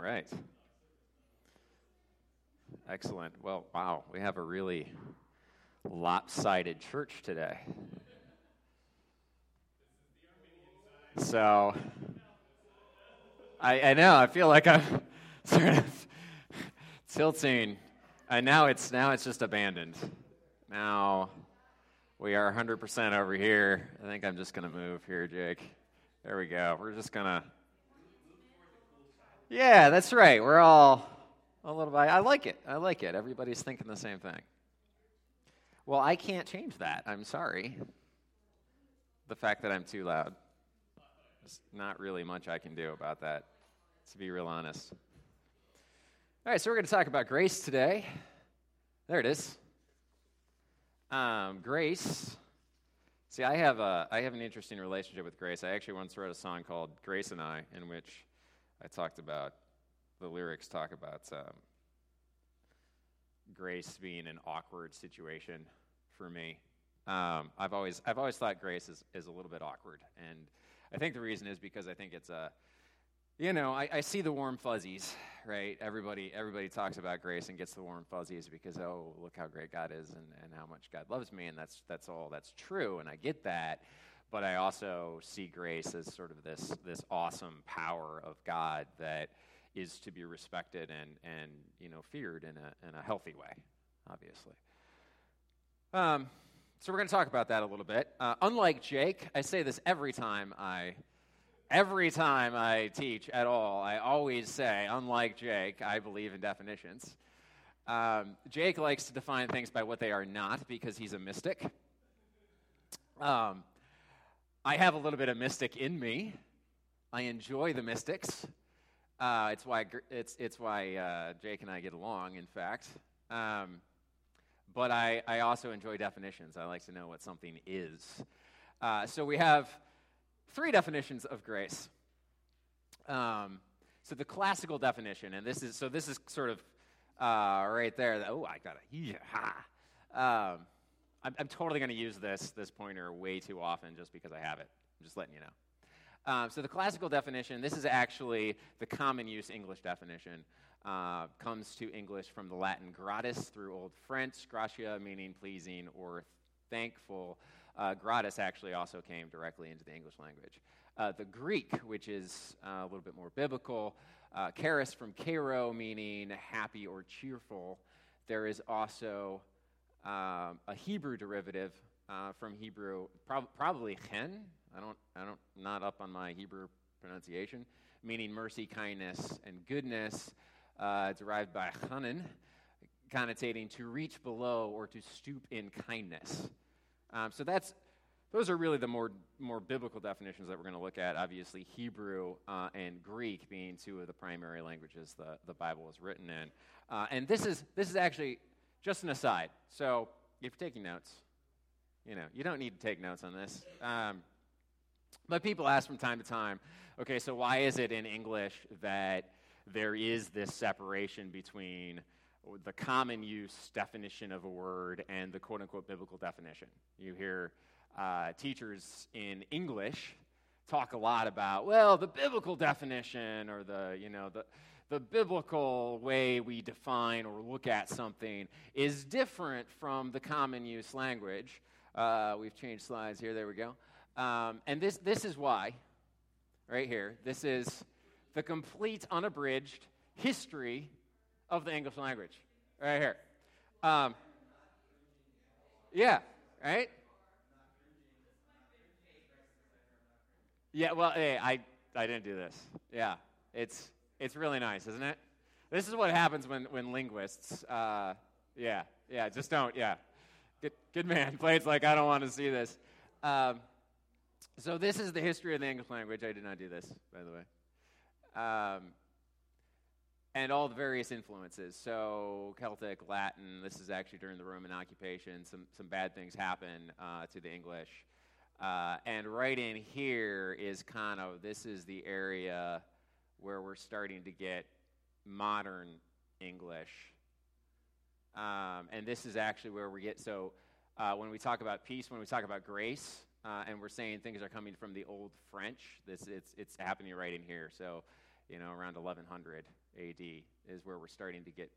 right. Excellent. Well, wow, we have a really lopsided church today. So, I, I know, I feel like I'm sort of tilting. And now it's, now it's just abandoned. Now we are 100% over here. I think I'm just going to move here, Jake. There we go. We're just going to. Yeah, that's right. We're all a little bit. I like it. I like it. Everybody's thinking the same thing. Well, I can't change that. I'm sorry. The fact that I'm too loud. There's not really much I can do about that, to be real honest. All right, so we're going to talk about grace today. There it is. Um, grace. See, I have a I have an interesting relationship with grace. I actually once wrote a song called "Grace and I," in which I talked about the lyrics talk about um, grace being an awkward situation for me. Um, I've always I've always thought grace is, is a little bit awkward, and I think the reason is because I think it's a, you know, I, I see the warm fuzzies, right? Everybody everybody talks about grace and gets the warm fuzzies because oh look how great God is and, and how much God loves me, and that's that's all that's true, and I get that. But I also see grace as sort of this this awesome power of God that is to be respected and and you know feared in a in a healthy way, obviously. Um, so we're going to talk about that a little bit. Uh, unlike Jake, I say this every time I, every time I teach at all. I always say, unlike Jake, I believe in definitions. Um, Jake likes to define things by what they are not because he's a mystic. Um, I have a little bit of mystic in me. I enjoy the mystics. Uh, it's why it's it's why uh, Jake and I get along. In fact. Um, but I, I also enjoy definitions. I like to know what something is. Uh, so we have three definitions of grace. Um, so the classical definition, and this is so this is sort of uh, right there. Oh, I got a yeah. Um, I'm, I'm, totally going to use this this pointer way too often just because I have it. I'm just letting you know. Um, so the classical definition. This is actually the common use English definition uh, comes to English from the Latin gratis through Old French, gratia meaning pleasing or thankful. Uh, gratis actually also came directly into the English language. Uh, the Greek, which is uh, a little bit more biblical, uh, charis from kero, meaning happy or cheerful. There is also um, a Hebrew derivative uh, from Hebrew, prob- probably chen. I don't, I don't, not up on my Hebrew pronunciation, meaning mercy, kindness, and goodness uh, derived by Hanan, connotating to reach below or to stoop in kindness. Um, so that's those are really the more more biblical definitions that we're going to look at. Obviously, Hebrew uh, and Greek being two of the primary languages the, the Bible is written in. Uh, and this is this is actually just an aside. So if you're taking notes, you know you don't need to take notes on this. Um, but people ask from time to time, okay, so why is it in English that there is this separation between the common use definition of a word and the quote unquote biblical definition. You hear uh, teachers in English talk a lot about, well, the biblical definition or the, you know, the, the biblical way we define or look at something is different from the common use language. Uh, we've changed slides here. There we go. Um, and this, this is why, right here. This is the complete, unabridged history of the English language. Right here. Um, yeah, right? Yeah, well, hey, I, I didn't do this. Yeah, it's, it's really nice, isn't it? This is what happens when, when linguists, uh, yeah, yeah, just don't, yeah. Good, good man. Blade's like, I don't want to see this. Um, so this is the history of the English language. I did not do this, by the way um, and all the various influences. So Celtic, Latin. This is actually during the Roman occupation. Some some bad things happen uh, to the English, uh, and right in here is kind of this is the area where we're starting to get modern English, um, and this is actually where we get so. Uh, when we talk about peace, when we talk about grace, uh, and we're saying things are coming from the old French, this it's it's happening right in here. So you know, around 1100 AD is where we're starting to get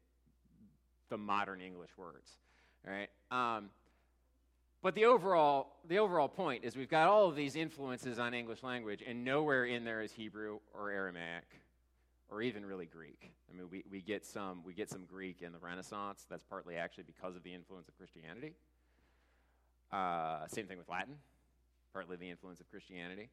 the modern English words, right? Um, but the overall, the overall point is we've got all of these influences on English language, and nowhere in there is Hebrew or Aramaic or even really Greek. I mean, we, we, get some, we get some Greek in the Renaissance. That's partly actually because of the influence of Christianity. Uh, same thing with Latin, partly the influence of Christianity.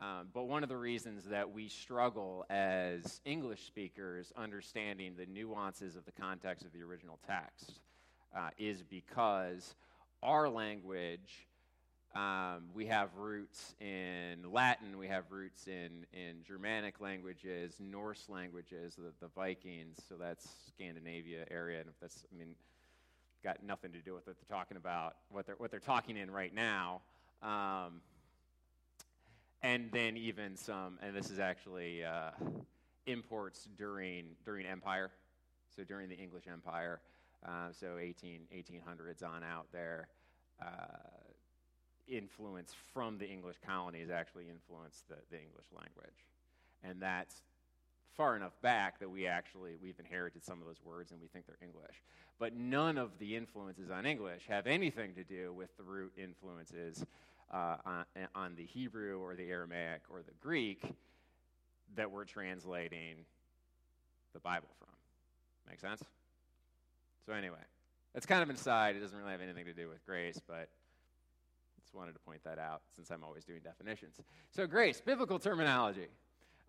Um, but one of the reasons that we struggle as English speakers understanding the nuances of the context of the original text uh, is because our language, um, we have roots in Latin, we have roots in, in Germanic languages, Norse languages, the, the Vikings, so that's Scandinavia area. And if that's, I mean, got nothing to do with what they're talking about, what they're, what they're talking in right now. Um, and then even some, and this is actually uh, imports during, during Empire, so during the English Empire, uh, so 18, 1800s on out there. Uh, influence from the English colonies actually influenced the, the English language. And that's far enough back that we actually we've inherited some of those words and we think they're English. But none of the influences on English have anything to do with the root influences uh, on, on the Hebrew or the Aramaic or the Greek that we're translating the Bible from. Make sense? So anyway, that's kind of inside. It doesn't really have anything to do with grace, but just wanted to point that out since I'm always doing definitions. So grace, biblical terminology.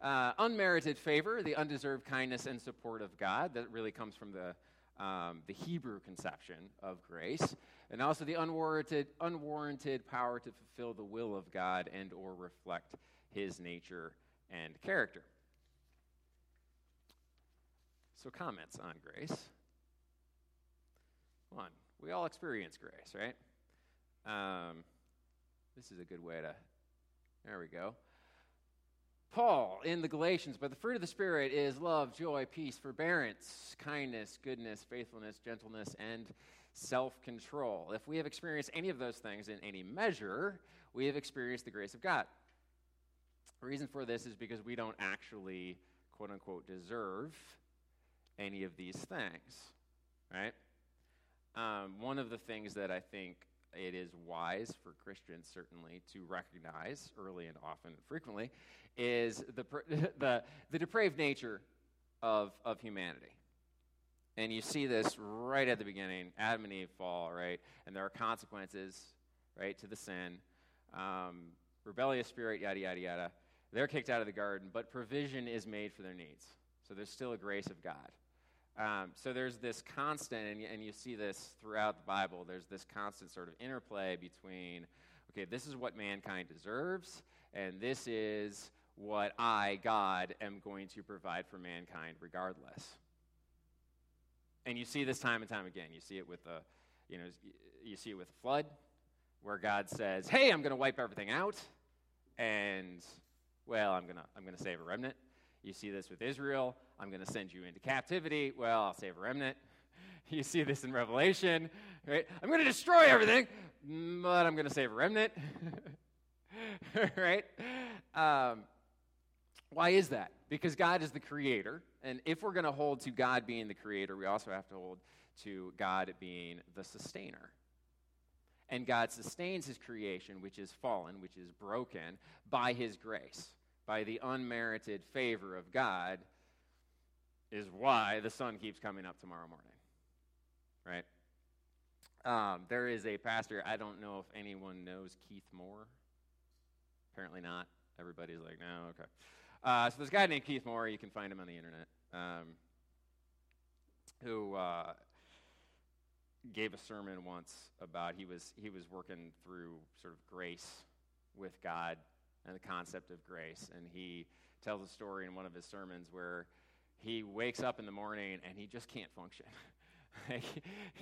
Uh, unmerited favor, the undeserved kindness and support of God. That really comes from the um, the Hebrew conception of grace, and also the unwarranted, unwarranted power to fulfill the will of God and or reflect his nature and character. So comments on grace. One, we all experience grace, right? Um, this is a good way to, there we go. Paul in the Galatians, but the fruit of the Spirit is love, joy, peace, forbearance, kindness, goodness, faithfulness, gentleness, and self control. If we have experienced any of those things in any measure, we have experienced the grace of God. The reason for this is because we don't actually, quote unquote, deserve any of these things, right? Um, one of the things that I think it is wise for Christians, certainly, to recognize early and often and frequently is the, the, the depraved nature of, of humanity. And you see this right at the beginning. Adam and Eve fall, right? And there are consequences, right, to the sin. Um, rebellious spirit, yada, yada, yada. They're kicked out of the garden, but provision is made for their needs. So there's still a grace of God. Um, so there's this constant, and you, and you see this throughout the Bible, there's this constant sort of interplay between, okay, this is what mankind deserves, and this is what I, God, am going to provide for mankind regardless. And you see this time and time again. You see it with the, you know, you see it with flood, where God says, "Hey, I'm going to wipe everything out," and well, I'm gonna I'm gonna save a remnant. You see this with Israel. I'm going to send you into captivity. Well, I'll save a remnant. You see this in Revelation, right? I'm going to destroy everything, but I'm going to save a remnant, right? Um, why is that? Because God is the creator. And if we're going to hold to God being the creator, we also have to hold to God being the sustainer. And God sustains his creation, which is fallen, which is broken, by his grace by the unmerited favor of God is why the sun keeps coming up tomorrow morning. Right? Um, there is a pastor, I don't know if anyone knows Keith Moore. Apparently not. Everybody's like, no, okay. Uh, so a guy named Keith Moore. You can find him on the internet. Um, who uh, gave a sermon once about he was he was working through sort of grace with God and the concept of grace. And he tells a story in one of his sermons where he wakes up in the morning and he just can't function.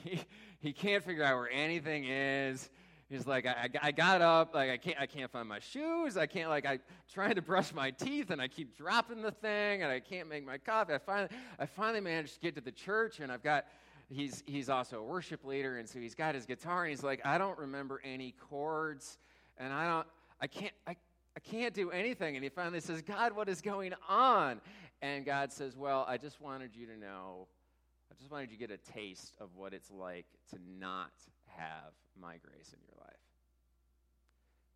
he, he can't figure out where anything is. He's like, I, I got up, like I can't, I can't find my shoes. I can't, like, I trying to brush my teeth, and I keep dropping the thing, and I can't make my coffee. I finally, I finally managed to get to the church, and I've got, he's, he's also a worship leader, and so he's got his guitar, and he's like, I don't remember any chords, and I don't, I can't, I, I can't do anything. And he finally says, God, what is going on? And God says, Well, I just wanted you to know, I just wanted you to get a taste of what it's like to not have my grace in your life.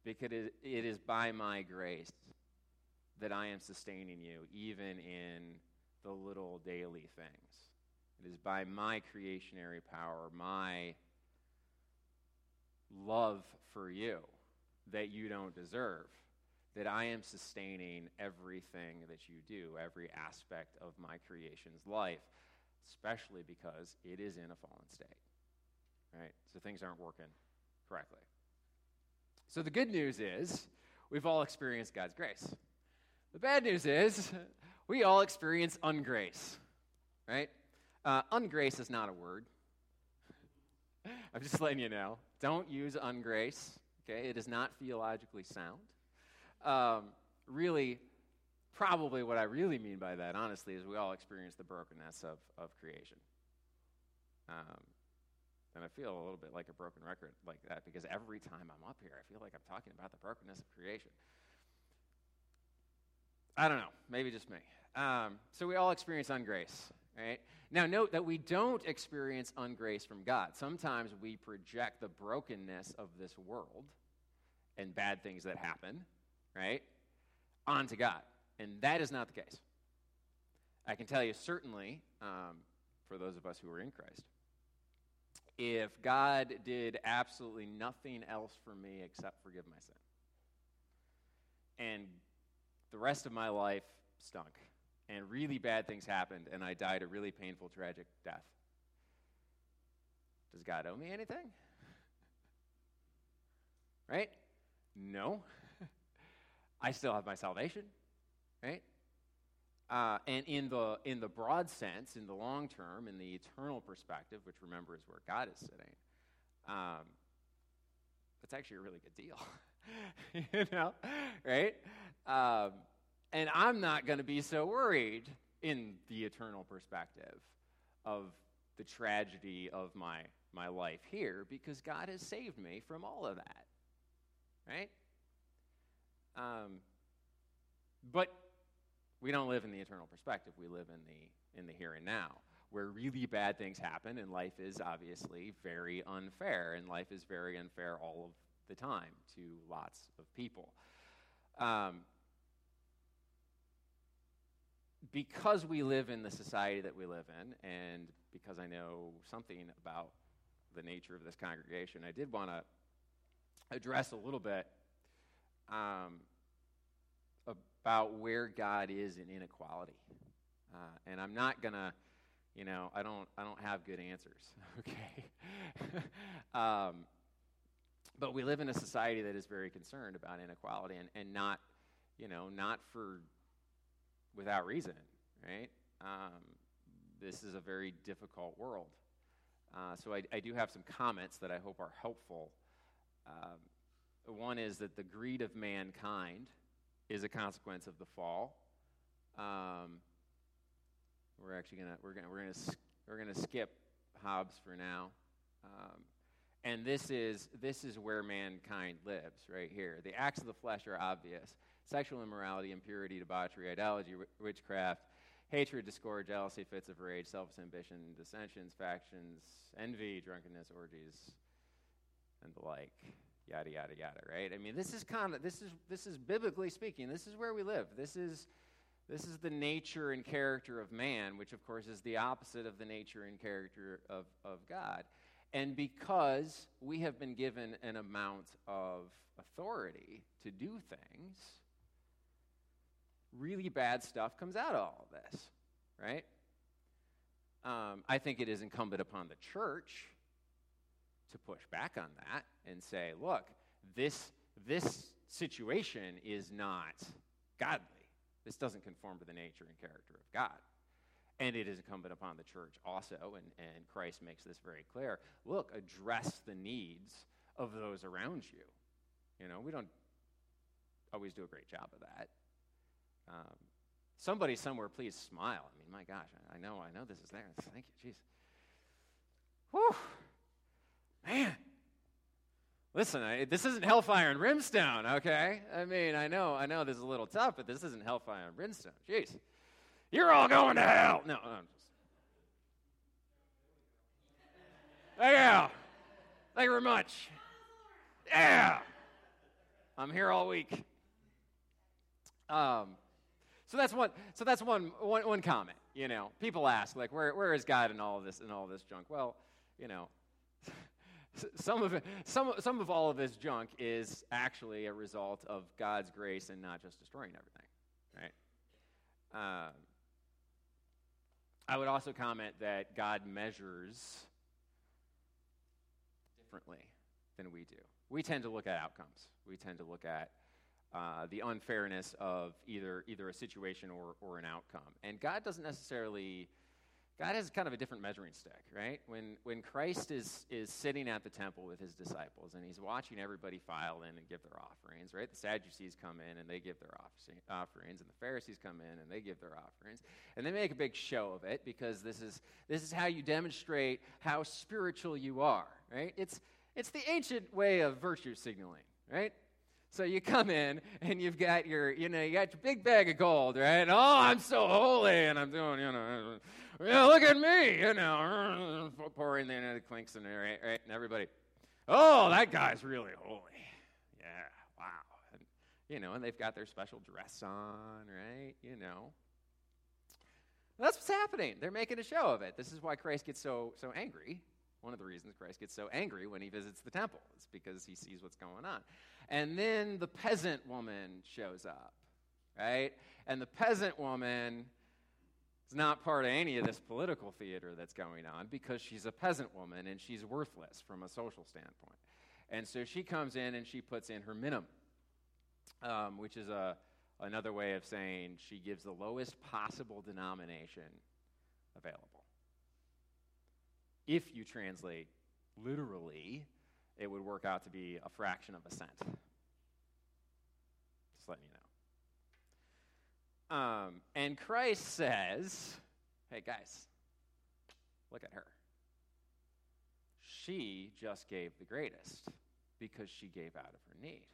Because it is by my grace that I am sustaining you, even in the little daily things. It is by my creationary power, my love for you that you don't deserve, that I am sustaining everything that you do, every aspect of my creation's life, especially because it is in a fallen state. Right? So things aren't working correctly. So the good news is we've all experienced God's grace. The bad news is we all experience ungrace, right? Uh, ungrace is not a word. I'm just letting you know. Don't use ungrace, okay? It is not theologically sound. Um, really, probably what I really mean by that, honestly, is we all experience the brokenness of, of creation. Um, and I feel a little bit like a broken record like that because every time I'm up here, I feel like I'm talking about the brokenness of creation. I don't know, maybe just me. Um, so we all experience ungrace, right? Now, note that we don't experience ungrace from God. Sometimes we project the brokenness of this world and bad things that happen, right, onto God. And that is not the case. I can tell you certainly, um, for those of us who are in Christ, if God did absolutely nothing else for me except forgive my sin, and the rest of my life stunk, and really bad things happened, and I died a really painful, tragic death. Does God owe me anything? right? No. I still have my salvation, right? Uh, and in the in the broad sense, in the long term, in the eternal perspective, which remember is where God is sitting, um, that's actually a really good deal, you know, right? Um, and I'm not going to be so worried in the eternal perspective of the tragedy of my, my life here because God has saved me from all of that. Right? Um, but we don't live in the eternal perspective. We live in the, in the here and now, where really bad things happen, and life is obviously very unfair, and life is very unfair all of the time to lots of people. Um, because we live in the society that we live in, and because I know something about the nature of this congregation, I did want to address a little bit um, about where God is in inequality. Uh, and I'm not gonna, you know, I don't, I don't have good answers. Okay. um, but we live in a society that is very concerned about inequality, and, and not, you know, not for without reason, right? Um, this is a very difficult world. Uh, so I, I, do have some comments that I hope are helpful. Um, one is that the greed of mankind is a consequence of the fall. Um, we're actually gonna we're gonna we're gonna we're gonna skip Hobbes for now, um, and this is this is where mankind lives right here. The acts of the flesh are obvious: sexual immorality, impurity, debauchery, idolatry, witchcraft, hatred, discord, jealousy, fits of rage, selfish ambition, dissensions, factions, envy, drunkenness, orgies, and the like. Yada yada yada. Right? I mean, this is kind of this is this is biblically speaking. This is where we live. This is this is the nature and character of man, which of course is the opposite of the nature and character of, of God. And because we have been given an amount of authority to do things, really bad stuff comes out of all of this, right? Um, I think it is incumbent upon the church to push back on that and say, look, this, this situation is not godly. This doesn't conform to the nature and character of God. And it is incumbent upon the church also, and, and Christ makes this very clear. Look, address the needs of those around you. You know, we don't always do a great job of that. Um, somebody somewhere, please smile. I mean, my gosh, I, know, I know this is there. Thank you, jeez. Whew. Man. Listen, I, this isn't hellfire and brimstone, okay? I mean, I know, I know this is a little tough, but this isn't hellfire and brimstone. Jeez. You're all going to hell. No, no, just. Yeah. Thank you very much. Yeah. I'm here all week. Um, so that's one. So that's one, one, one comment. You know, people ask like, where, where is God in all this in all this junk? Well, you know, some of it, some, some of all of this junk is actually a result of God's grace and not just destroying everything, right? Um, I would also comment that God measures differently than we do. We tend to look at outcomes. We tend to look at uh, the unfairness of either either a situation or, or an outcome. And God doesn't necessarily God has kind of a different measuring stick, right? When, when Christ is, is sitting at the temple with his disciples and he's watching everybody file in and give their offerings, right? The Sadducees come in and they give their offerings, and the Pharisees come in and they give their offerings. And they make a big show of it because this is, this is how you demonstrate how spiritual you are, right? It's, it's the ancient way of virtue signaling, right? So you come in and you've got your, you know, you got your big bag of gold, right? Oh, I'm so holy, and I'm doing, you know, know look at me, you know, pouring in the clinks and right, right, and everybody, oh, that guy's really holy. Yeah, wow. And, you know, and they've got their special dress on, right? You know. That's what's happening. They're making a show of it. This is why Christ gets so so angry. One of the reasons Christ gets so angry when he visits the temple is because he sees what's going on. And then the peasant woman shows up, right? And the peasant woman is not part of any of this political theater that's going on because she's a peasant woman and she's worthless from a social standpoint. And so she comes in and she puts in her minimum, um, which is a, another way of saying she gives the lowest possible denomination available. If you translate literally, it would work out to be a fraction of a cent. Just letting you know. Um, and Christ says, hey, guys, look at her. She just gave the greatest because she gave out of her need.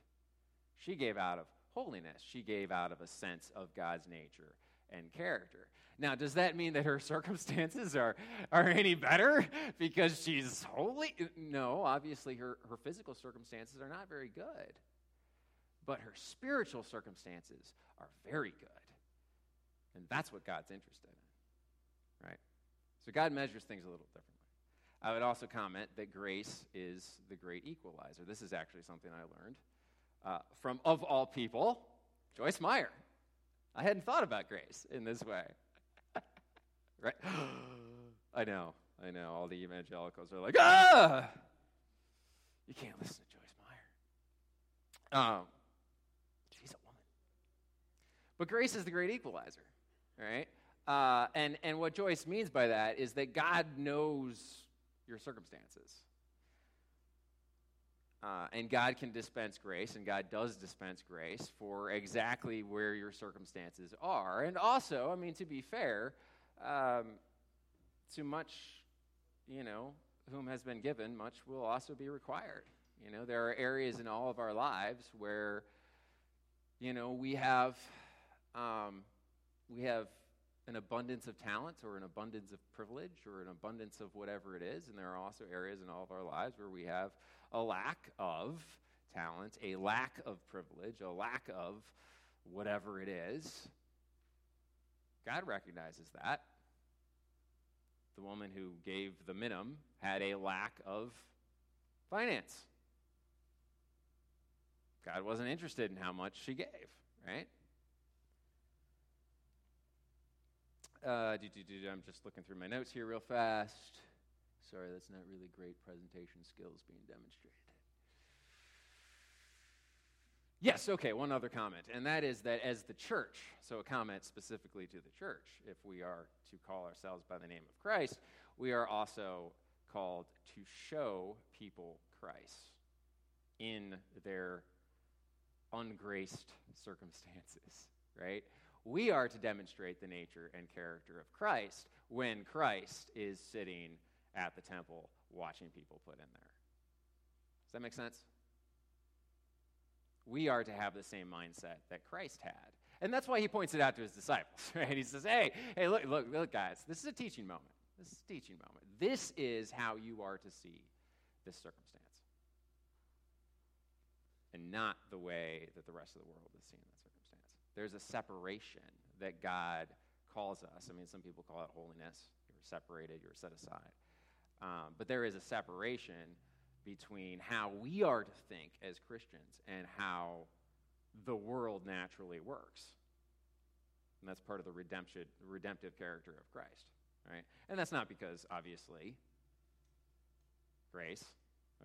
She gave out of holiness, she gave out of a sense of God's nature and character. Now, does that mean that her circumstances are, are any better because she's holy? No, obviously, her, her physical circumstances are not very good. But her spiritual circumstances are very good. And that's what God's interested in, right? So God measures things a little differently. I would also comment that grace is the great equalizer. This is actually something I learned uh, from, of all people, Joyce Meyer. I hadn't thought about grace in this way. right? I know, I know. All the evangelicals are like, ah! You can't listen to Joyce Meyer. Um, she's a woman. But grace is the great equalizer, right? Uh, and, and what Joyce means by that is that God knows your circumstances. Uh, and God can dispense grace, and God does dispense grace for exactly where your circumstances are. And also, I mean, to be fair, um, to much, you know, whom has been given, much will also be required. You know, there are areas in all of our lives where, you know, we have, um, we have an abundance of talent or an abundance of privilege or an abundance of whatever it is. And there are also areas in all of our lives where we have a lack of talent, a lack of privilege, a lack of whatever it is. God recognizes that. The woman who gave the minimum had a lack of finance. God wasn't interested in how much she gave, right? Uh, do, do, do, I'm just looking through my notes here real fast. Sorry, that's not really great presentation skills being demonstrated. Yes, okay, one other comment, and that is that as the church, so a comment specifically to the church, if we are to call ourselves by the name of Christ, we are also called to show people Christ in their ungraced circumstances, right? We are to demonstrate the nature and character of Christ when Christ is sitting at the temple watching people put in there. Does that make sense? We are to have the same mindset that Christ had. And that's why he points it out to his disciples, right? He says, hey, hey, look, look, look, guys, this is a teaching moment. This is a teaching moment. This is how you are to see this circumstance. And not the way that the rest of the world is seeing circumstance. There's a separation that God calls us. I mean, some people call it holiness. You're separated, you're set aside. Um, but there is a separation between how we are to think as Christians and how the world naturally works. And that's part of the redemption, redemptive character of Christ, right? And that's not because, obviously, grace,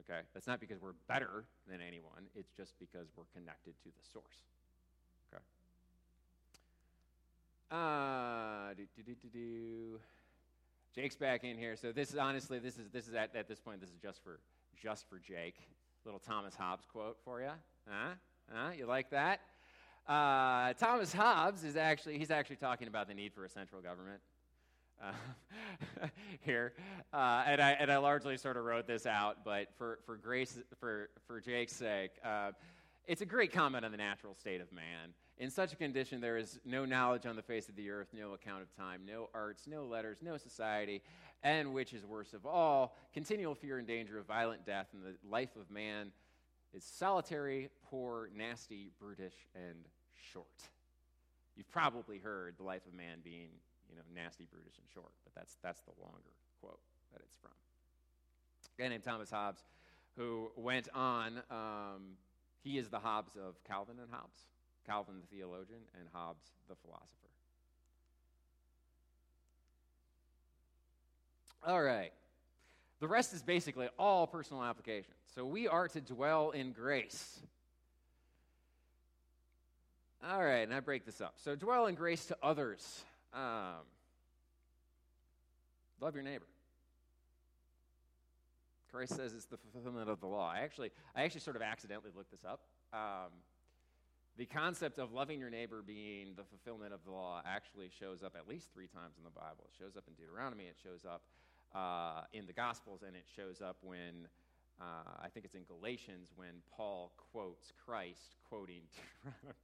okay? That's not because we're better than anyone. It's just because we're connected to the source, okay? Uh, do, do, do. Jake's back in here. So this is honestly, this is this is at, at this point, this is just for just for Jake. Little Thomas Hobbes quote for you. Huh? Huh? You like that? Uh, Thomas Hobbes is actually he's actually talking about the need for a central government. Uh, here, uh, and I and I largely sort of wrote this out, but for for grace for for Jake's sake, uh, it's a great comment on the natural state of man. In such a condition, there is no knowledge on the face of the earth, no account of time, no arts, no letters, no society, and which is worst of all, continual fear and danger of violent death, and the life of man is solitary, poor, nasty, brutish, and short. You've probably heard the life of man being, you know, nasty, brutish, and short, but that's, that's the longer quote that it's from. A guy named Thomas Hobbes, who went on, um, he is the Hobbes of Calvin and Hobbes. Calvin the theologian, and Hobbes the philosopher. All right. The rest is basically all personal application. So we are to dwell in grace. All right, and I break this up. So dwell in grace to others. Um, love your neighbor. Christ says it's the fulfillment of the law. I actually, I actually sort of accidentally looked this up. Um, the concept of loving your neighbor being the fulfillment of the law actually shows up at least three times in the Bible. It shows up in Deuteronomy, it shows up uh, in the Gospels, and it shows up when, uh, I think it's in Galatians, when Paul quotes Christ quoting Deuteronomy.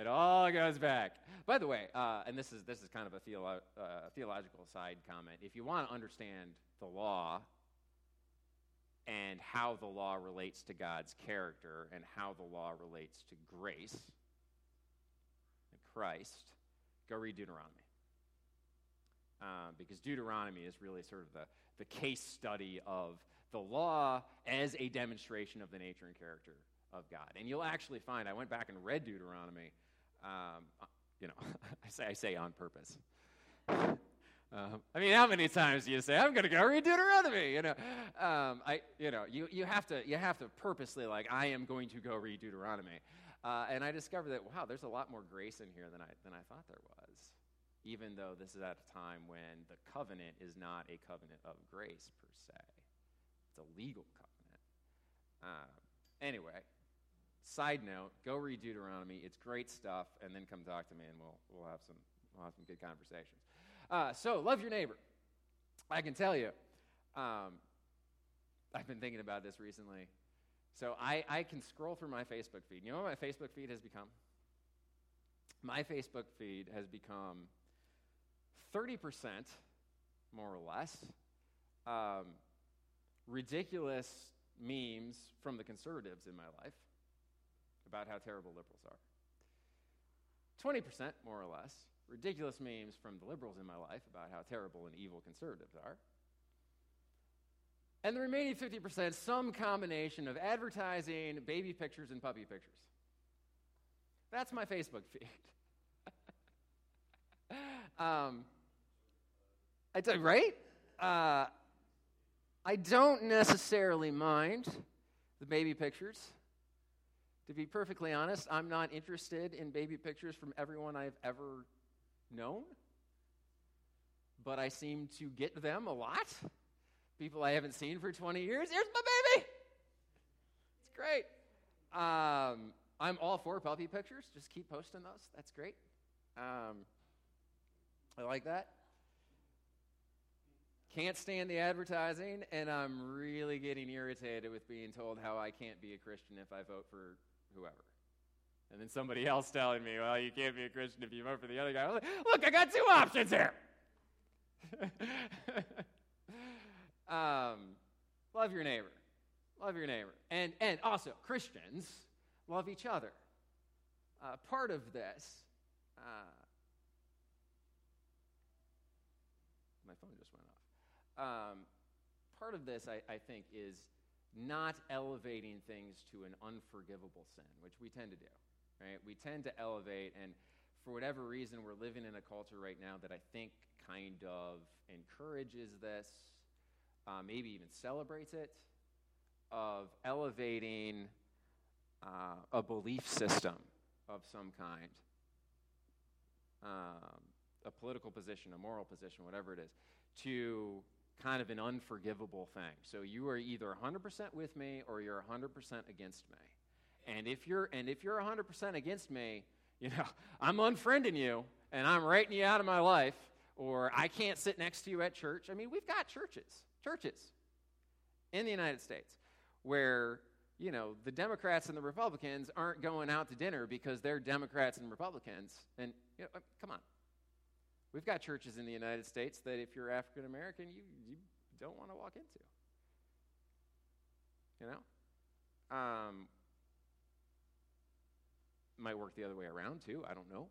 it all goes back. By the way, uh, and this is, this is kind of a theolo- uh, theological side comment. If you want to understand the law and how the law relates to God's character and how the law relates to grace and Christ, go read Deuteronomy. Um, because Deuteronomy is really sort of the, the case study of the law as a demonstration of the nature and character of God. And you'll actually find, I went back and read Deuteronomy, um, you know, I say, I say on purpose. Uh, I mean, how many times do you say, "I'm going to go read Deuteronomy"? You know, um, I, you know, you, you have to you have to purposely like, I am going to go read Deuteronomy, uh, and I discovered that wow, there's a lot more grace in here than I than I thought there was, even though this is at a time when the covenant is not a covenant of grace per se, it's a legal covenant. Uh, anyway, side note, go read Deuteronomy. It's great stuff, and then come talk to me, and we'll we'll have some we'll have some good conversations. Uh, so, love your neighbor. I can tell you, um, I've been thinking about this recently. So, I, I can scroll through my Facebook feed. You know what my Facebook feed has become? My Facebook feed has become 30%, more or less, um, ridiculous memes from the conservatives in my life about how terrible liberals are. 20%, more or less, ridiculous memes from the liberals in my life about how terrible and evil conservatives are. And the remaining 50%, some combination of advertising, baby pictures, and puppy pictures. That's my Facebook feed. um, I tell you, right? Uh, I don't necessarily mind the baby pictures. To be perfectly honest, I'm not interested in baby pictures from everyone I've ever known, but I seem to get them a lot. People I haven't seen for 20 years. Here's my baby. It's great. Um, I'm all for puppy pictures. Just keep posting those. That's great. Um, I like that. Can't stand the advertising, and I'm really getting irritated with being told how I can't be a Christian if I vote for whoever. And then somebody else telling me, well, you can't be a Christian if you vote for the other guy. Like, Look, I got two options here. um, love your neighbor. Love your neighbor. And, and also, Christians love each other. Uh, part of this, uh, my phone just went off. Um, part of this, I, I think, is not elevating things to an unforgivable sin, which we tend to do right? We tend to elevate, and for whatever reason, we're living in a culture right now that I think kind of encourages this, uh, maybe even celebrates it, of elevating uh, a belief system of some kind, um, a political position, a moral position, whatever it is, to kind of an unforgivable thing. So you are either 100% with me or you're 100% against me. And if you're and if you're 100% against me, you know, I'm unfriending you and I'm writing you out of my life or I can't sit next to you at church. I mean, we've got churches, churches in the United States where, you know, the Democrats and the Republicans aren't going out to dinner because they're Democrats and Republicans. And you know, come on. We've got churches in the United States that if you're African American, you, you don't want to walk into. You know? Um, might work the other way around too. I don't know.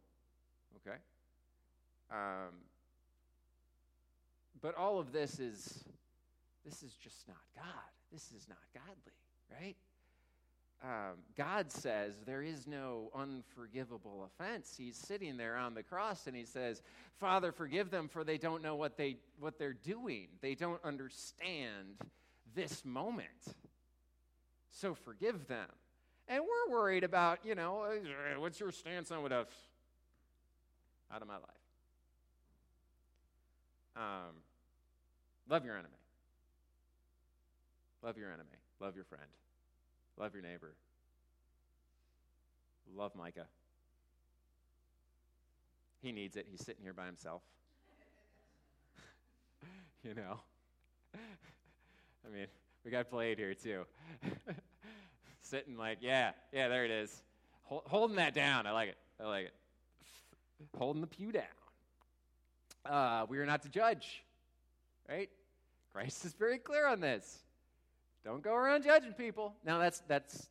Okay? Um, but all of this is this is just not God. This is not godly, right? Um, God says there is no unforgivable offense. He's sitting there on the cross and he says, Father, forgive them for they don't know what, they, what they're doing. They don't understand this moment. So forgive them. And we're worried about, you know, uh, what's your stance on what else? Out of my life. Um, love your enemy. Love your enemy. Love your friend. Love your neighbor. Love Micah. He needs it. He's sitting here by himself. you know? I mean, we got played here too. sitting like, yeah, yeah, there it is. Hol- holding that down. I like it. I like it. Holding the pew down. Uh, we are not to judge, right? Christ is very clear on this. Don't go around judging people. Now, that's, that's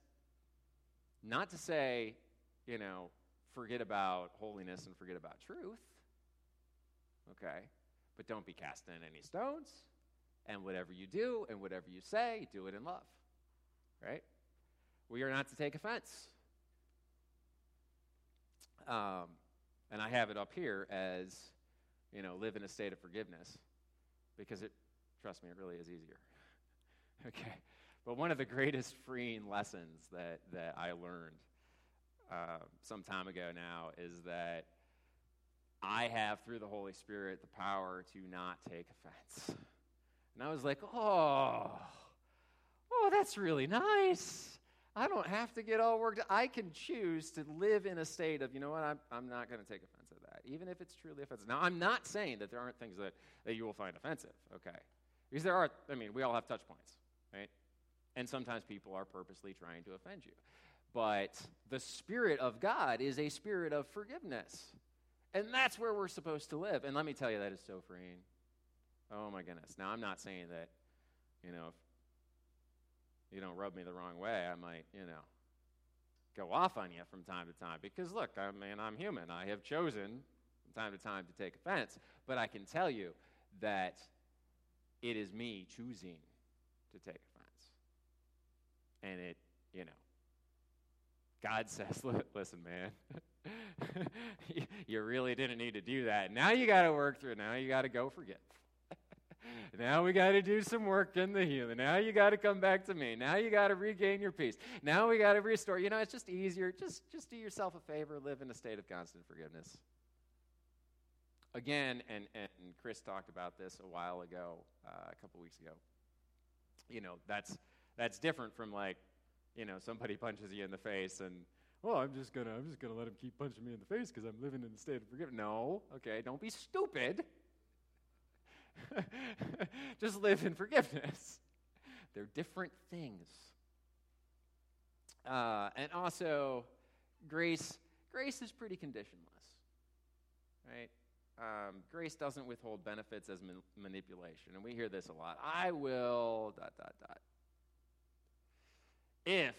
not to say, you know, forget about holiness and forget about truth. Okay? But don't be casting any stones. And whatever you do and whatever you say, do it in love. Right? We are not to take offense. Um, and I have it up here as, you know, live in a state of forgiveness because it, trust me, it really is easier. okay. But one of the greatest freeing lessons that, that I learned uh, some time ago now is that I have, through the Holy Spirit, the power to not take offense. And I was like, oh, oh, that's really nice. I don't have to get all worked. I can choose to live in a state of, you know what, I'm, I'm not going to take offense at that, even if it's truly offensive. Now, I'm not saying that there aren't things that, that you will find offensive, okay? Because there are, I mean, we all have touch points, right? And sometimes people are purposely trying to offend you. But the Spirit of God is a spirit of forgiveness. And that's where we're supposed to live. And let me tell you, that is so freeing. Oh, my goodness. Now, I'm not saying that, you know, if you don't rub me the wrong way, I might, you know, go off on you from time to time. Because look, I mean, I'm human. I have chosen from time to time to take offense. But I can tell you that it is me choosing to take offense. And it, you know, God says, listen, man, you really didn't need to do that. Now you got to work through it. Now you got to go forgive. Now we got to do some work in the healing. Now you got to come back to me. Now you got to regain your peace. Now we got to restore. You know, it's just easier. Just just do yourself a favor. Live in a state of constant forgiveness. Again, and and Chris talked about this a while ago, uh, a couple weeks ago. You know, that's that's different from like, you know, somebody punches you in the face and well, I'm just gonna I'm just gonna let him keep punching me in the face because I'm living in a state of forgiveness. No, okay, don't be stupid. Just live in forgiveness. They're different things. Uh, and also, grace, grace is pretty conditionless, right? Um, grace doesn't withhold benefits as man- manipulation, and we hear this a lot. I will dot dot dot. If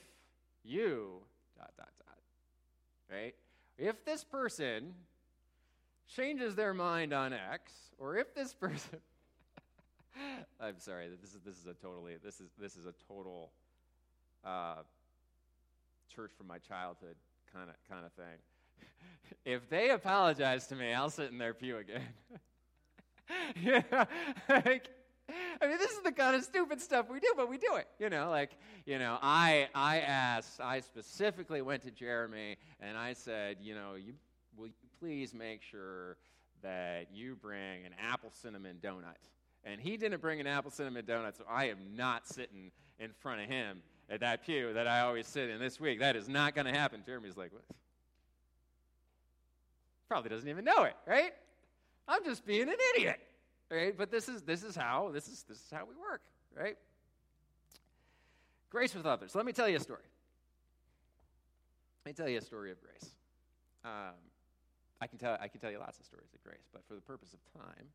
you dot dot dot, right? If this person changes their mind on X, or if this person I'm sorry, this is this is a totally this is this is a total uh, church from my childhood kind of kind of thing. if they apologize to me, I'll sit in their pew again. yeah, like, I mean, this is the kind of stupid stuff we do, but we do it. You know, like, you know, I I asked, I specifically went to Jeremy and I said, you know, you will you please make sure that you bring an apple cinnamon donut. And he didn't bring an apple cinnamon donut, so I am not sitting in front of him at that pew that I always sit in this week. That is not going to happen. Jeremy's like, what? Probably doesn't even know it, right? I'm just being an idiot, right? But this is this is how this is this is how we work, right? Grace with others. Let me tell you a story. Let me tell you a story of grace. Um, I can tell I can tell you lots of stories of grace, but for the purpose of time,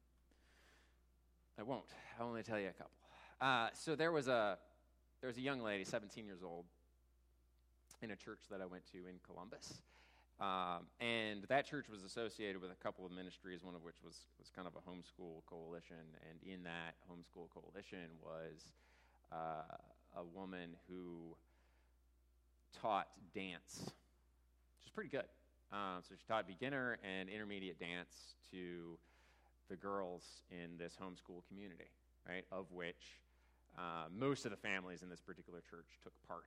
I won't. I'll only tell you a couple. Uh, so there was a there was a young lady, 17 years old, in a church that I went to in Columbus. Um, and that church was associated with a couple of ministries, one of which was, was kind of a homeschool coalition. And in that homeschool coalition was uh, a woman who taught dance, which is pretty good. Um, so she taught beginner and intermediate dance to the girls in this homeschool community, right? Of which uh, most of the families in this particular church took part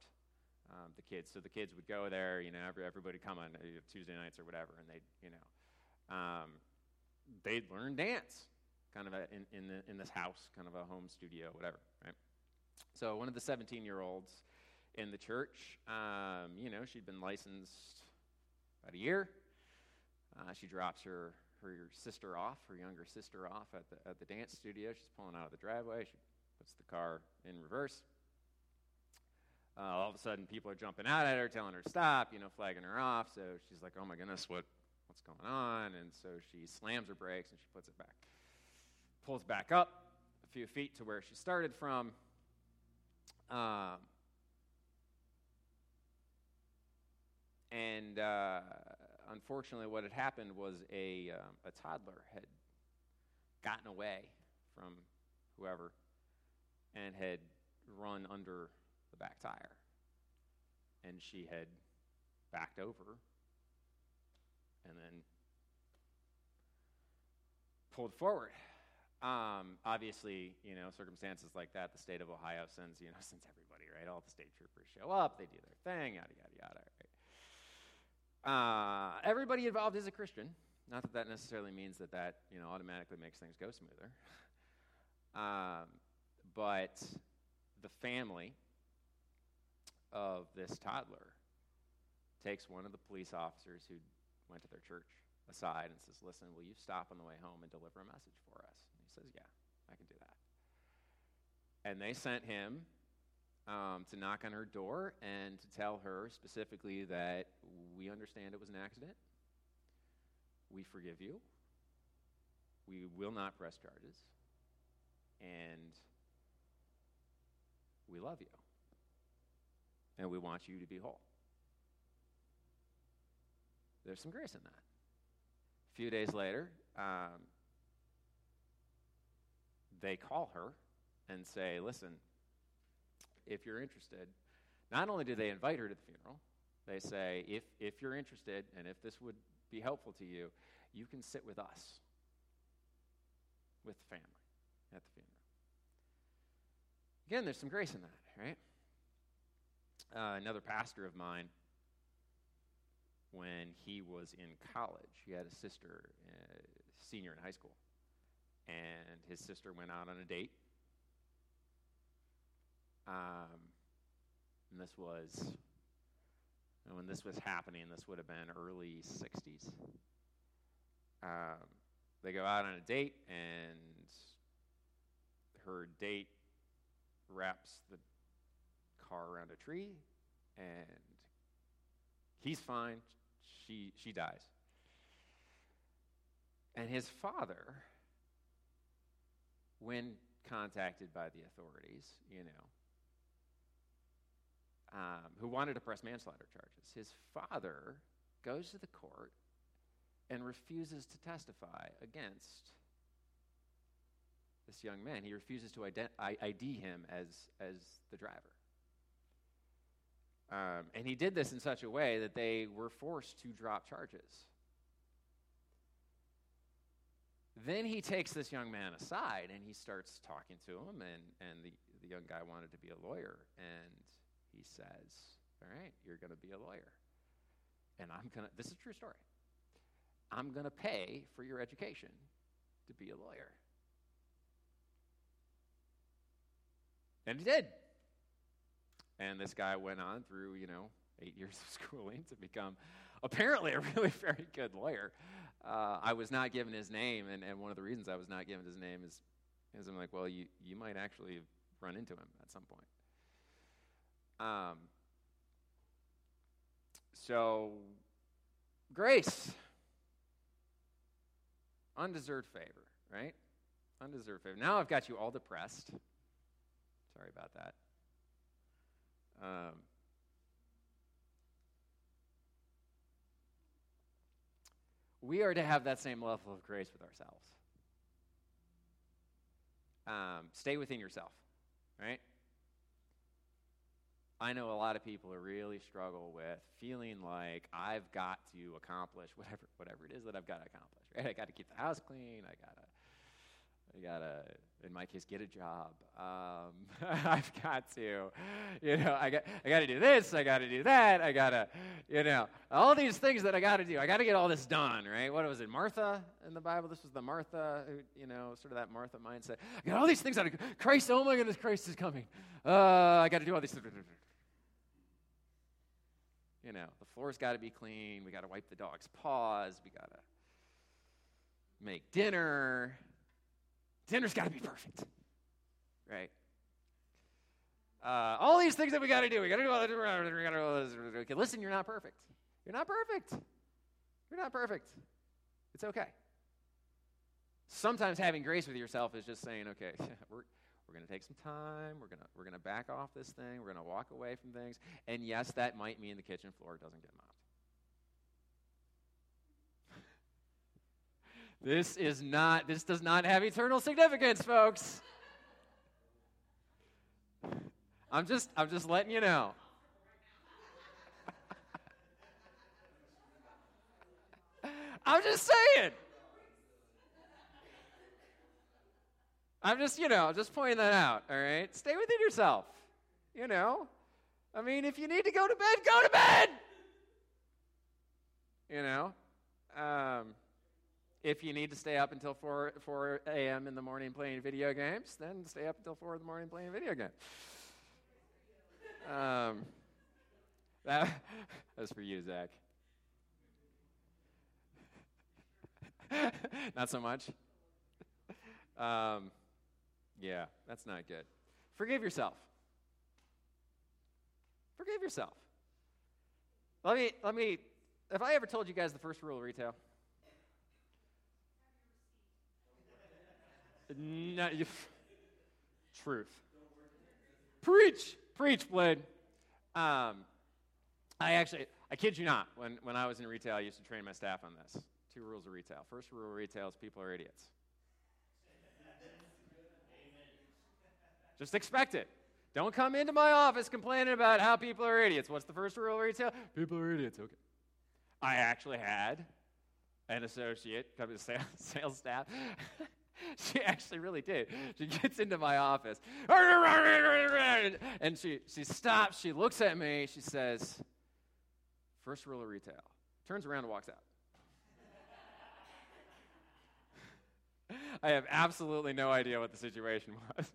um, the kids. So the kids would go there, you know, every, everybody come on uh, Tuesday nights or whatever, and they'd, you know, um, they'd learn dance, kind of a, in, in, the, in this house, kind of a home studio, whatever, right? So one of the 17 year olds in the church, um, you know, she'd been licensed about a year. Uh, she drops her, her sister off, her younger sister off at the, at the dance studio. She's pulling out of the driveway. She puts the car in reverse, uh, all of a sudden, people are jumping out at her, telling her to stop, you know, flagging her off. So she's like, "Oh my goodness, what, what's going on?" And so she slams her brakes and she puts it back, pulls back up a few feet to where she started from. Um, and uh, unfortunately, what had happened was a um, a toddler had gotten away from whoever and had run under the back tire. And she had backed over and then pulled forward. Um, obviously, you know, circumstances like that, the state of Ohio sends, you know, sends everybody, right? All the state troopers show up, they do their thing, yada, yada, yada? Uh, everybody involved is a Christian. Not that that necessarily means that that, you know, automatically makes things go smoother. Um, but the family of this toddler takes one of the police officers who went to their church aside and says, Listen, will you stop on the way home and deliver a message for us? And he says, Yeah, I can do that. And they sent him um, to knock on her door and to tell her specifically that we understand it was an accident. We forgive you. We will not press charges. And we love you and we want you to be whole. There's some grace in that. A few days later, um, they call her and say, Listen, if you're interested, not only do they invite her to the funeral, they say, if, if you're interested and if this would be helpful to you, you can sit with us, with the family at the funeral. Again, there's some grace in that, right? uh, another pastor of mine when he was in college. He had a sister, uh, senior in high school, and his sister went out on a date. Um, and this was, and when this was happening, this would have been early 60s. Um, they go out on a date, and her date wraps the car around a tree and He's fine. She, she dies. And his father, when contacted by the authorities, you know, um, who wanted to press manslaughter charges, his father goes to the court and refuses to testify against this young man. He refuses to ID him as, as the driver. Um, and he did this in such a way that they were forced to drop charges. Then he takes this young man aside and he starts talking to him, and, and the, the young guy wanted to be a lawyer. And he says, All right, you're going to be a lawyer. And I'm going to, this is a true story. I'm going to pay for your education to be a lawyer. And he did. And this guy went on through, you know, eight years of schooling to become apparently a really very good lawyer. Uh, I was not given his name, and, and one of the reasons I was not given his name is, is I'm like, well, you, you might actually run into him at some point. Um, so, grace. Undeserved favor, right? Undeserved favor. Now I've got you all depressed. Sorry about that. Um, we are to have that same level of grace with ourselves. Um, stay within yourself, right? I know a lot of people who really struggle with feeling like I've got to accomplish whatever whatever it is that I've got to accomplish. Right? I got to keep the house clean. I gotta I gotta in my case get a job. Um, I've got to, you know, I got I got to do this. I got to do that. I gotta, you know, all these things that I got to do. I got to get all this done. Right? What was it, Martha in the Bible? This was the Martha, you know, sort of that Martha mindset. I got all these things out of Christ. Oh my goodness, Christ is coming. Uh, I got to do all these. things. You know, the floor's got to be clean. We got to wipe the dog's paws. We got to make dinner. Dinner's got to be perfect, right? Uh, all these things that we got to do. We got to do all this. We got to do all this. Okay, listen, you're not perfect. You're not perfect. You're not perfect. It's okay. Sometimes having grace with yourself is just saying, okay, we're we're going to take some time. We're going to we're going to back off this thing. We're going to walk away from things. And yes, that might mean the kitchen floor doesn't get mopped. this is not this does not have eternal significance, folks. I'm just I'm just letting you know. I'm just saying. I'm just, you know, just pointing that out, all right? Stay within yourself, you know? I mean, if you need to go to bed, go to bed! You know? Um, if you need to stay up until 4, 4 a.m. in the morning playing video games, then stay up until 4 in the morning playing video games. Um, that, that's for you, Zach. Not so much. Um, yeah, that's not good. Forgive yourself. Forgive yourself. Let me, let me, have I ever told you guys the first rule of retail? no, you, truth. Preach, preach, Blade. Um, I actually, I kid you not, when, when I was in retail, I used to train my staff on this. Two rules of retail. First rule of retail is people are idiots. Just expect it. Don't come into my office complaining about how people are idiots. What's the first rule of retail? People are idiots. Okay. I actually had an associate come to sales, sales staff. she actually really did. She gets into my office and she, she stops. She looks at me. She says, First rule of retail. Turns around and walks out. I have absolutely no idea what the situation was.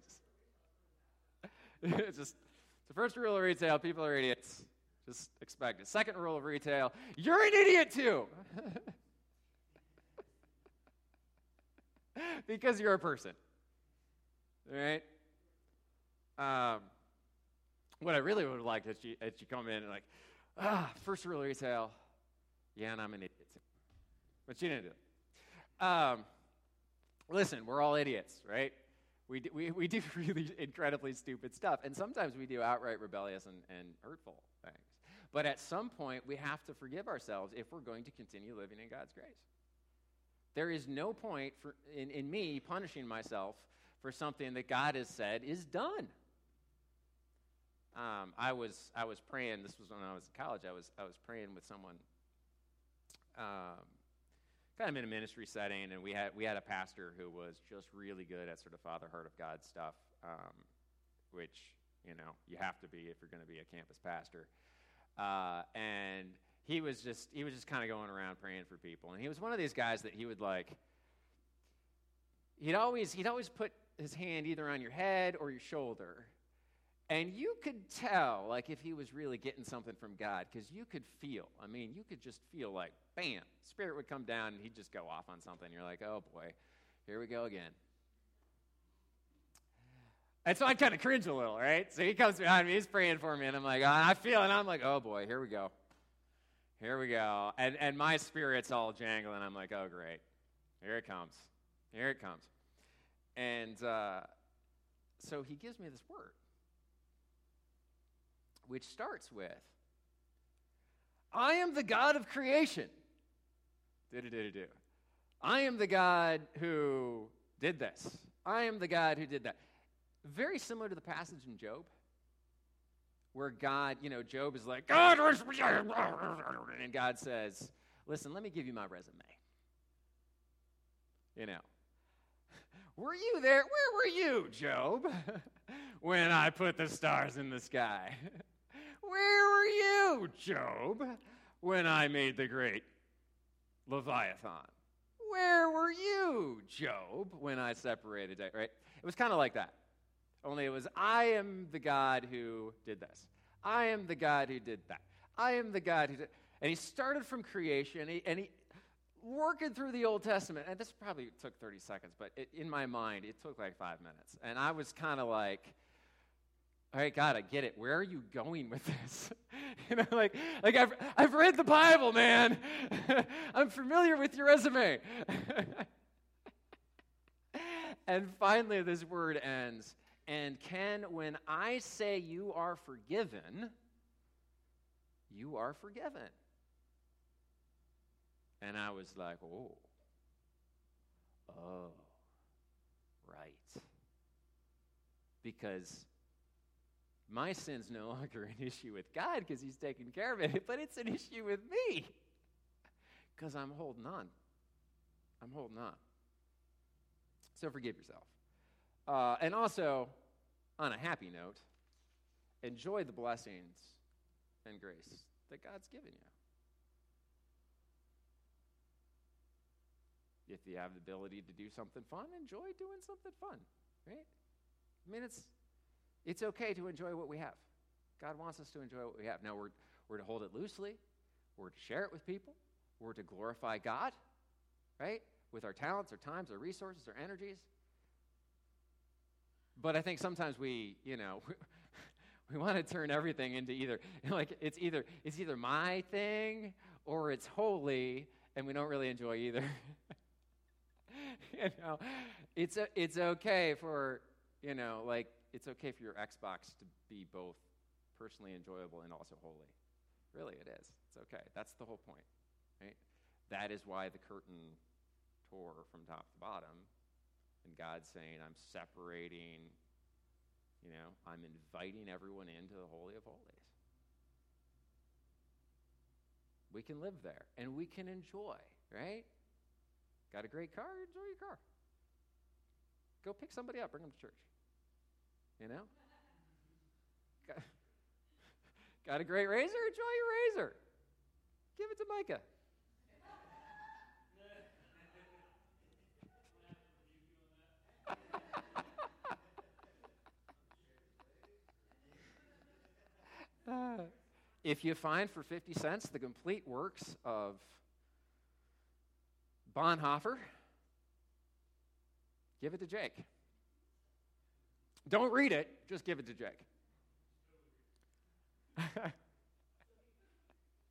it's just the first rule of retail people are idiots. Just expect it. Second rule of retail you're an idiot too. because you're a person. All right? Um, what I really would like is you, is you come in and like, ah, first rule of retail. Yeah, and I'm an idiot. But you didn't do it. Um, listen, we're all idiots, right? We do, we, we do really incredibly stupid stuff. And sometimes we do outright rebellious and, and hurtful things. But at some point, we have to forgive ourselves if we're going to continue living in God's grace. There is no point for, in, in me punishing myself for something that God has said is done. Um, I was I was praying. This was when I was in college. I was I was praying with someone, um, kind of in a ministry setting, and we had we had a pastor who was just really good at sort of Father Heart of God stuff, um, which you know you have to be if you're going to be a campus pastor. Uh, and he was just he was just kind of going around praying for people, and he was one of these guys that he would like. He'd always he'd always put his hand either on your head or your shoulder and you could tell, like, if he was really getting something from God, because you could feel. I mean, you could just feel like, bam, Spirit would come down and he'd just go off on something. You're like, oh boy, here we go again. And so I kind of cringe a little, right? So he comes behind me, he's praying for me, and I'm like, oh, I feel, and I'm like, oh boy, here we go. Here we go. And, and my spirit's all jangling. I'm like, oh, great. Here it comes. Here it comes. And uh, so he gives me this word which starts with I am the God of creation. Do-do-do-do-do. I am the God who did this. I am the God who did that. Very similar to the passage in Job, where God, you know, Job is like, God, and God says, Listen, let me give you my resume. You know, were you there? Where were you, Job, when I put the stars in the sky? Where were you, Job, when I made the great Leviathan? Where were you, Job, when I separated it? Right? It was kind of like that. Only it was, I am the God who did this. I am the God who did that. I am the God who did. And he started from creation, and he, and he working through the Old Testament, and this probably took 30 seconds, but it, in my mind, it took like five minutes. And I was kind of like, all right, God, I get it. Where are you going with this? you know, like, like I've, I've read the Bible, man. I'm familiar with your resume. and finally, this word ends. And Ken, when I say you are forgiven, you are forgiven. And I was like, oh, oh, right. Because my sin's no longer an issue with God because He's taking care of it, but it's an issue with me because I'm holding on. I'm holding on. So forgive yourself. Uh, and also, on a happy note, enjoy the blessings and grace that God's given you. If you have the ability to do something fun, enjoy doing something fun, right? I mean, it's it's okay to enjoy what we have. God wants us to enjoy what we have. Now, we're, we're to hold it loosely, we're to share it with people, we're to glorify God, right? With our talents, our times, our resources, our energies. But I think sometimes we, you know, we want to turn everything into either like it's either it's either my thing or it's holy and we don't really enjoy either. you know, it's it's okay for, you know, like it's okay for your Xbox to be both personally enjoyable and also holy. Really, it is. It's okay. That's the whole point, right? That is why the curtain tore from top to bottom, and God's saying, I'm separating, you know, I'm inviting everyone into the Holy of Holies. We can live there, and we can enjoy, right? Got a great car? Enjoy your car. Go pick somebody up, bring them to church. You know? Got, got a great razor? Enjoy your razor. Give it to Micah. uh, if you find for 50 cents the complete works of Bonhoeffer, give it to Jake. Don't read it, just give it to Jake.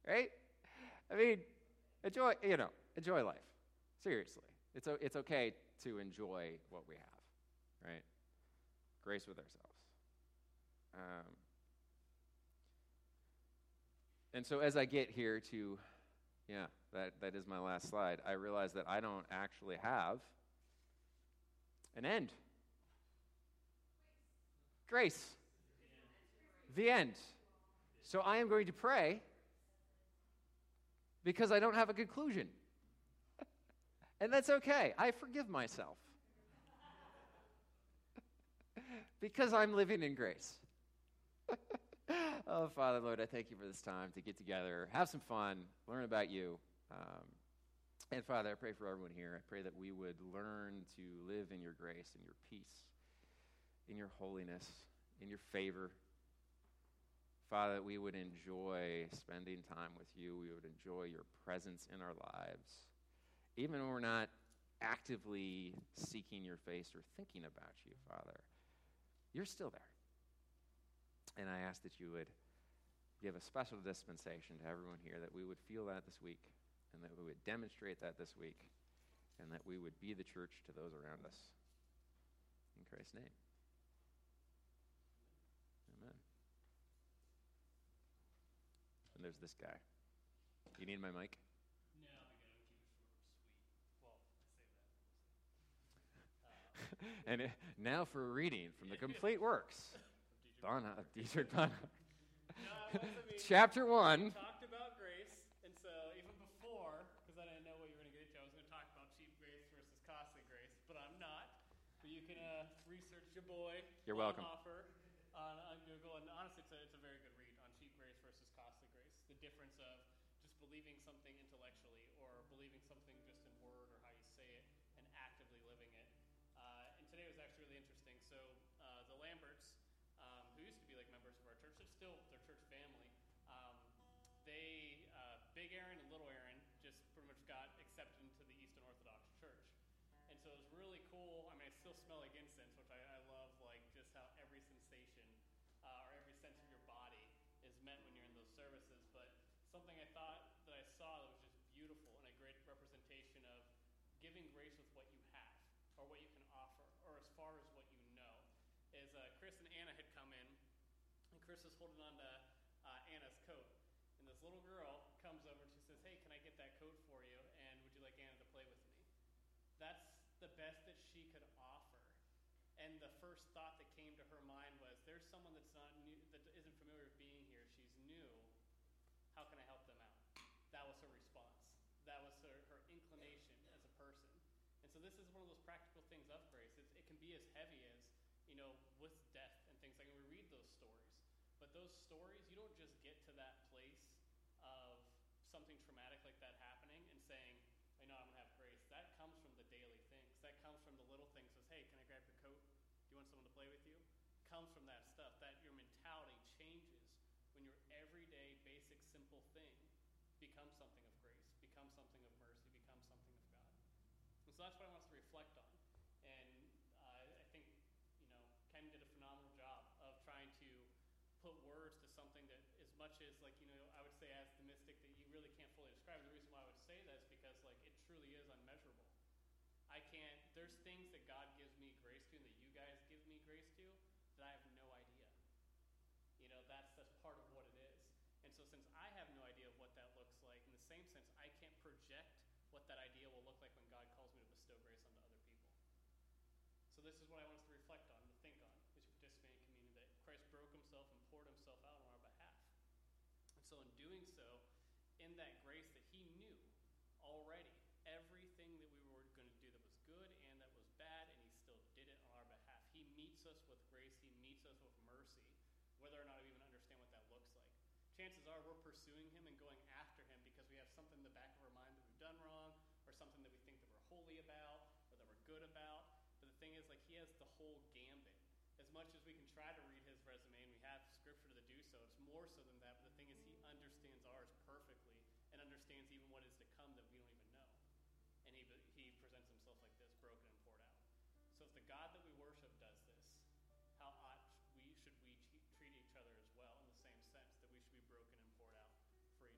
right? I mean, enjoy, you know, enjoy life. Seriously. It's, it's okay to enjoy what we have, right? Grace with ourselves. Um, and so as I get here to, yeah, that, that is my last slide, I realize that I don't actually have an end. Grace. The end. So I am going to pray because I don't have a conclusion. and that's okay. I forgive myself because I'm living in grace. oh, Father, Lord, I thank you for this time to get together, have some fun, learn about you. Um, and Father, I pray for everyone here. I pray that we would learn to live in your grace and your peace, in your holiness, in your favor. Father, that we would enjoy spending time with you. We would enjoy your presence in our lives. Even when we're not actively seeking your face or thinking about you, Father, you're still there. And I ask that you would give a special dispensation to everyone here, that we would feel that this week, and that we would demonstrate that this week, and that we would be the church to those around us. In Christ's name. And there's this guy. You need my mic? No, I got to keep it short and sweet. Well, I say that. and it, now for a reading from the complete works. Bonhoeffer, Dietrich Bonhoeffer. No, I mean, Chapter 1. talked about grace, and so even before, because I didn't know what you were going to get into, I was going to talk about cheap grace versus costly grace, but I'm not. But you can uh, research your boy. You're welcome. Bonhoeffer on, on Google, and honestly, it's a, it's a very good read on cheap grace versus costly grace. The difference of just believing something intellectually or believing something just in word or how you say it and actively living it. Uh, and today was actually really interesting. So uh, the Lamberts, um, who used to be like members of our church, they're still their church family. Um, they, uh, Big Aaron and Little Aaron, just pretty much got accepted into the Eastern Orthodox Church. And so it was really cool. I mean, I still smell like incense, which I, I love, like just how every sensation uh, or every sense of your body is meant when you're in those services. But something I thought that I saw that was just beautiful and a great representation of giving grace with what you have or what you can offer or as far as what you know is uh, Chris and Anna had come in and Chris is holding on to uh, Anna's coat. And this little girl comes over and she says, Hey, can I get that coat for you? And would you like Anna to play with me? That's the best that she could offer. And the first thought that came to her mind was, There's someone that's not new, that isn't familiar with being here. She's new. How can I help them out? That was her response. That was her, her inclination as a person. And so this is one of those practical things of grace. It's, it can be as heavy as, you know, with death and things like. And we read those stories, but those stories, you don't just get to that place of something traumatic like that happening and saying, I know I'm gonna have grace. That comes from the daily things. That comes from the little things. Says, hey, can I grab your coat? Do you want someone to play with you? Comes from that stuff. That your mentality changes when your everyday, basic, simple thing becomes something of grace, becomes something of mercy, becomes something of God. So that's what I want us to reflect on. And uh, I think, you know, Ken did a phenomenal job of trying to put words to something that, as much as, like, you know, I would say as the mystic that you really can't fully describe. And the reason why I would say that is because, like, it truly is unmeasurable. I can't, there's things that God gives me grace to and that you guys give me grace to that I have no idea. You know, that's, that's part of what it is. And so, since I have no idea of what that looks like, in the same sense, I can't project what that idea will look like when God calls me to bestow grace onto other people. So, this is what I want us to reflect on, to think on, as you participate in communion, that Christ broke himself and poured himself out on our behalf. And so, in doing so, in that grace that he knew already, everything that we were going to do that was good and that was bad, and he still did it on our behalf. He meets us with grace, he meets us with mercy, whether or not we even understand what that looks like. Chances are we're pursuing him and going after him because we have something in the back of our mind that we've done wrong, or something that we think that we're holy about, or that we're good about. But the thing is, like, he has the whole gambit. As much as we can try to read his resume, and we have scripture to do so, it's more so than that. But the thing is, he understands ours perfectly and understands even what is to come that we don't even know. And he, he presents himself like this, broken and poured out. So if the God that we worship does this, how ought we should we treat each other as well in the same sense that we should be broken and poured out for each other? Would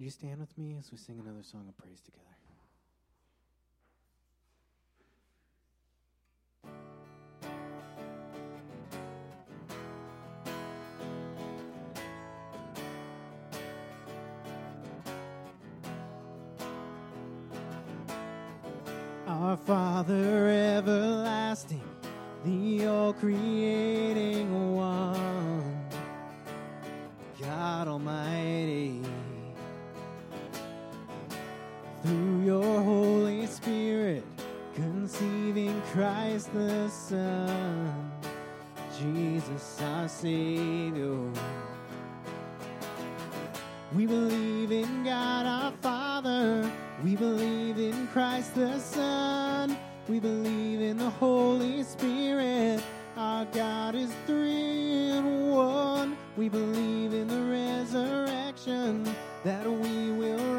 you stand with me as we sing another song of praise together? Through your Holy Spirit, conceiving Christ the Son, Jesus our Savior. We believe in God our Father. We believe in Christ the Son. We believe in the Holy Spirit. Our God is three in one. We believe in the resurrection that we will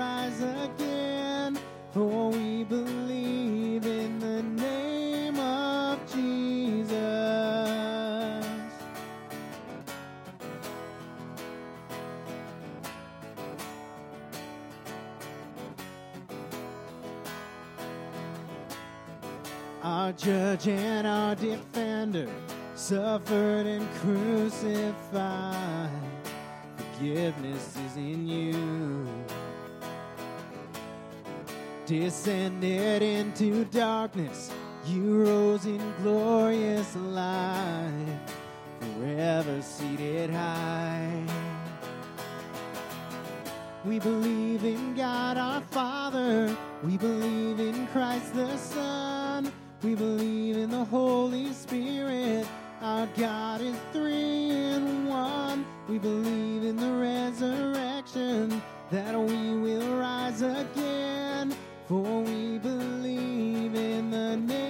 our judge and our defender, suffered and crucified. Forgiveness is in you. Descended into darkness, you rose in glorious light, forever seated high. We believe in God our Father. We believe in Christ the Son. We believe in the Holy Spirit. Our God is three in one. We believe in the resurrection that we will rise again. For we believe in the name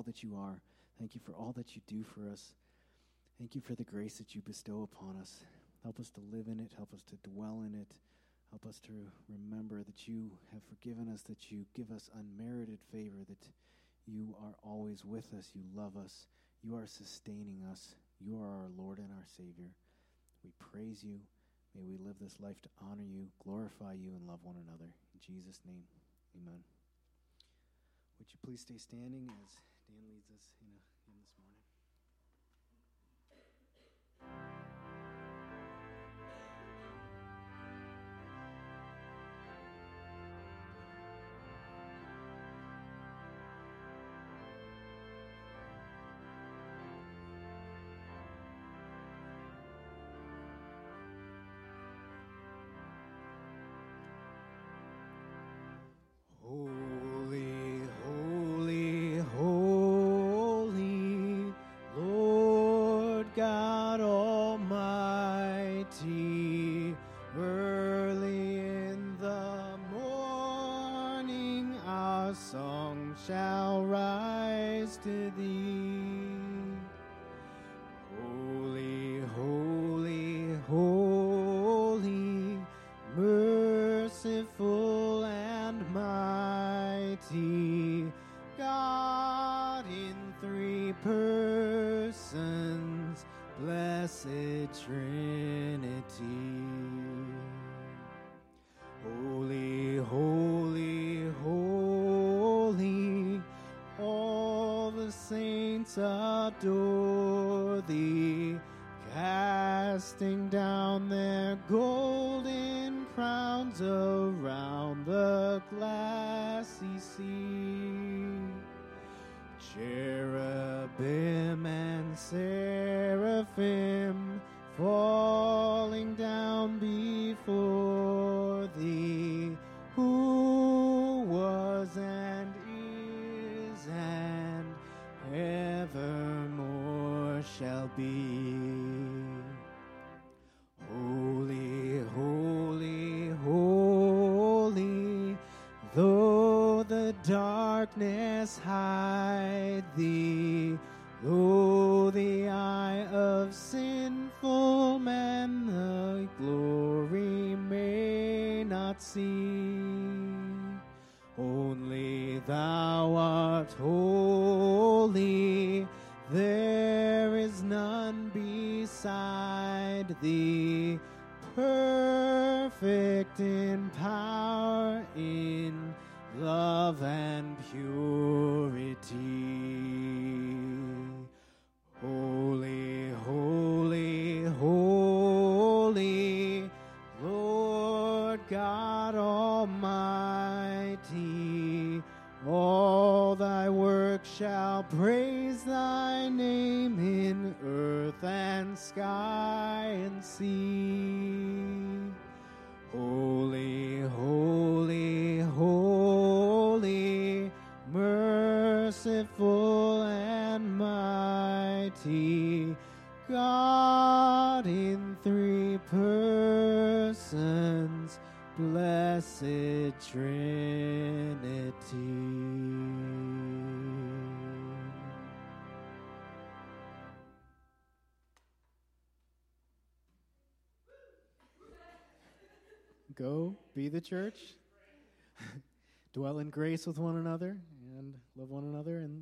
all that you are. Thank you for all that you do for us. Thank you for the grace that you bestow upon us. Help us to live in it. Help us to dwell in it. Help us to remember that you have forgiven us, that you give us unmerited favor, that you are always with us. You love us. You are sustaining us. You are our Lord and our Savior. We praise you. May we live this life to honor you, glorify you, and love one another. In Jesus' name, amen. Would you please stay standing as Dan leads us in a God. Shall be. Holy, holy, holy, though the darkness hide thee, though the eye of sinful man the glory may not see. Only thou art holy, God in three persons, blessed Trinity. Go be the church, dwell in grace with one another, and love one another, and